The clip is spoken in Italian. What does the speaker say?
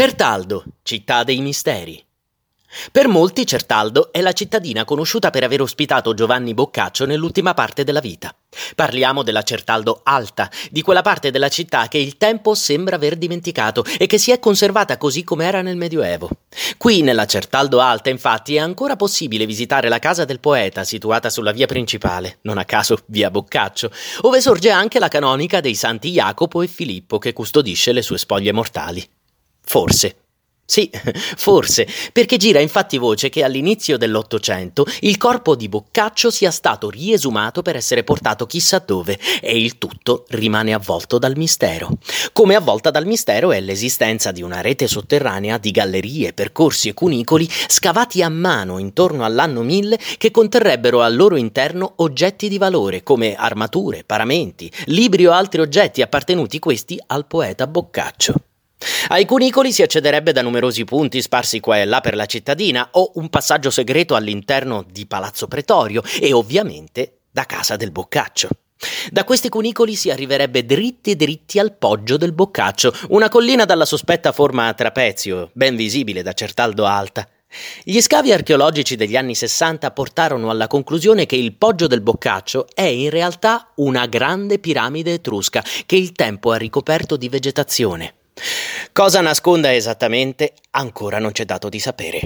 Certaldo, città dei misteri. Per molti Certaldo è la cittadina conosciuta per aver ospitato Giovanni Boccaccio nell'ultima parte della vita. Parliamo della Certaldo Alta, di quella parte della città che il tempo sembra aver dimenticato e che si è conservata così come era nel Medioevo. Qui, nella Certaldo Alta, infatti, è ancora possibile visitare la casa del poeta situata sulla via principale, non a caso via Boccaccio, dove sorge anche la canonica dei santi Jacopo e Filippo che custodisce le sue spoglie mortali. Forse. Sì, forse, perché gira infatti voce che all'inizio dell'Ottocento il corpo di Boccaccio sia stato riesumato per essere portato chissà dove e il tutto rimane avvolto dal mistero. Come avvolta dal mistero è l'esistenza di una rete sotterranea di gallerie, percorsi e cunicoli scavati a mano intorno all'anno 1000 che conterrebbero al loro interno oggetti di valore come armature, paramenti, libri o altri oggetti appartenuti questi al poeta Boccaccio. Ai cunicoli si accederebbe da numerosi punti sparsi qua e là per la cittadina o un passaggio segreto all'interno di Palazzo Pretorio e ovviamente da casa del Boccaccio. Da questi cunicoli si arriverebbe dritti dritti al poggio del Boccaccio, una collina dalla sospetta forma a trapezio, ben visibile da Certaldo Alta. Gli scavi archeologici degli anni 60 portarono alla conclusione che il poggio del Boccaccio è in realtà una grande piramide etrusca che il tempo ha ricoperto di vegetazione. Cosa nasconda esattamente ancora non c'è dato di sapere.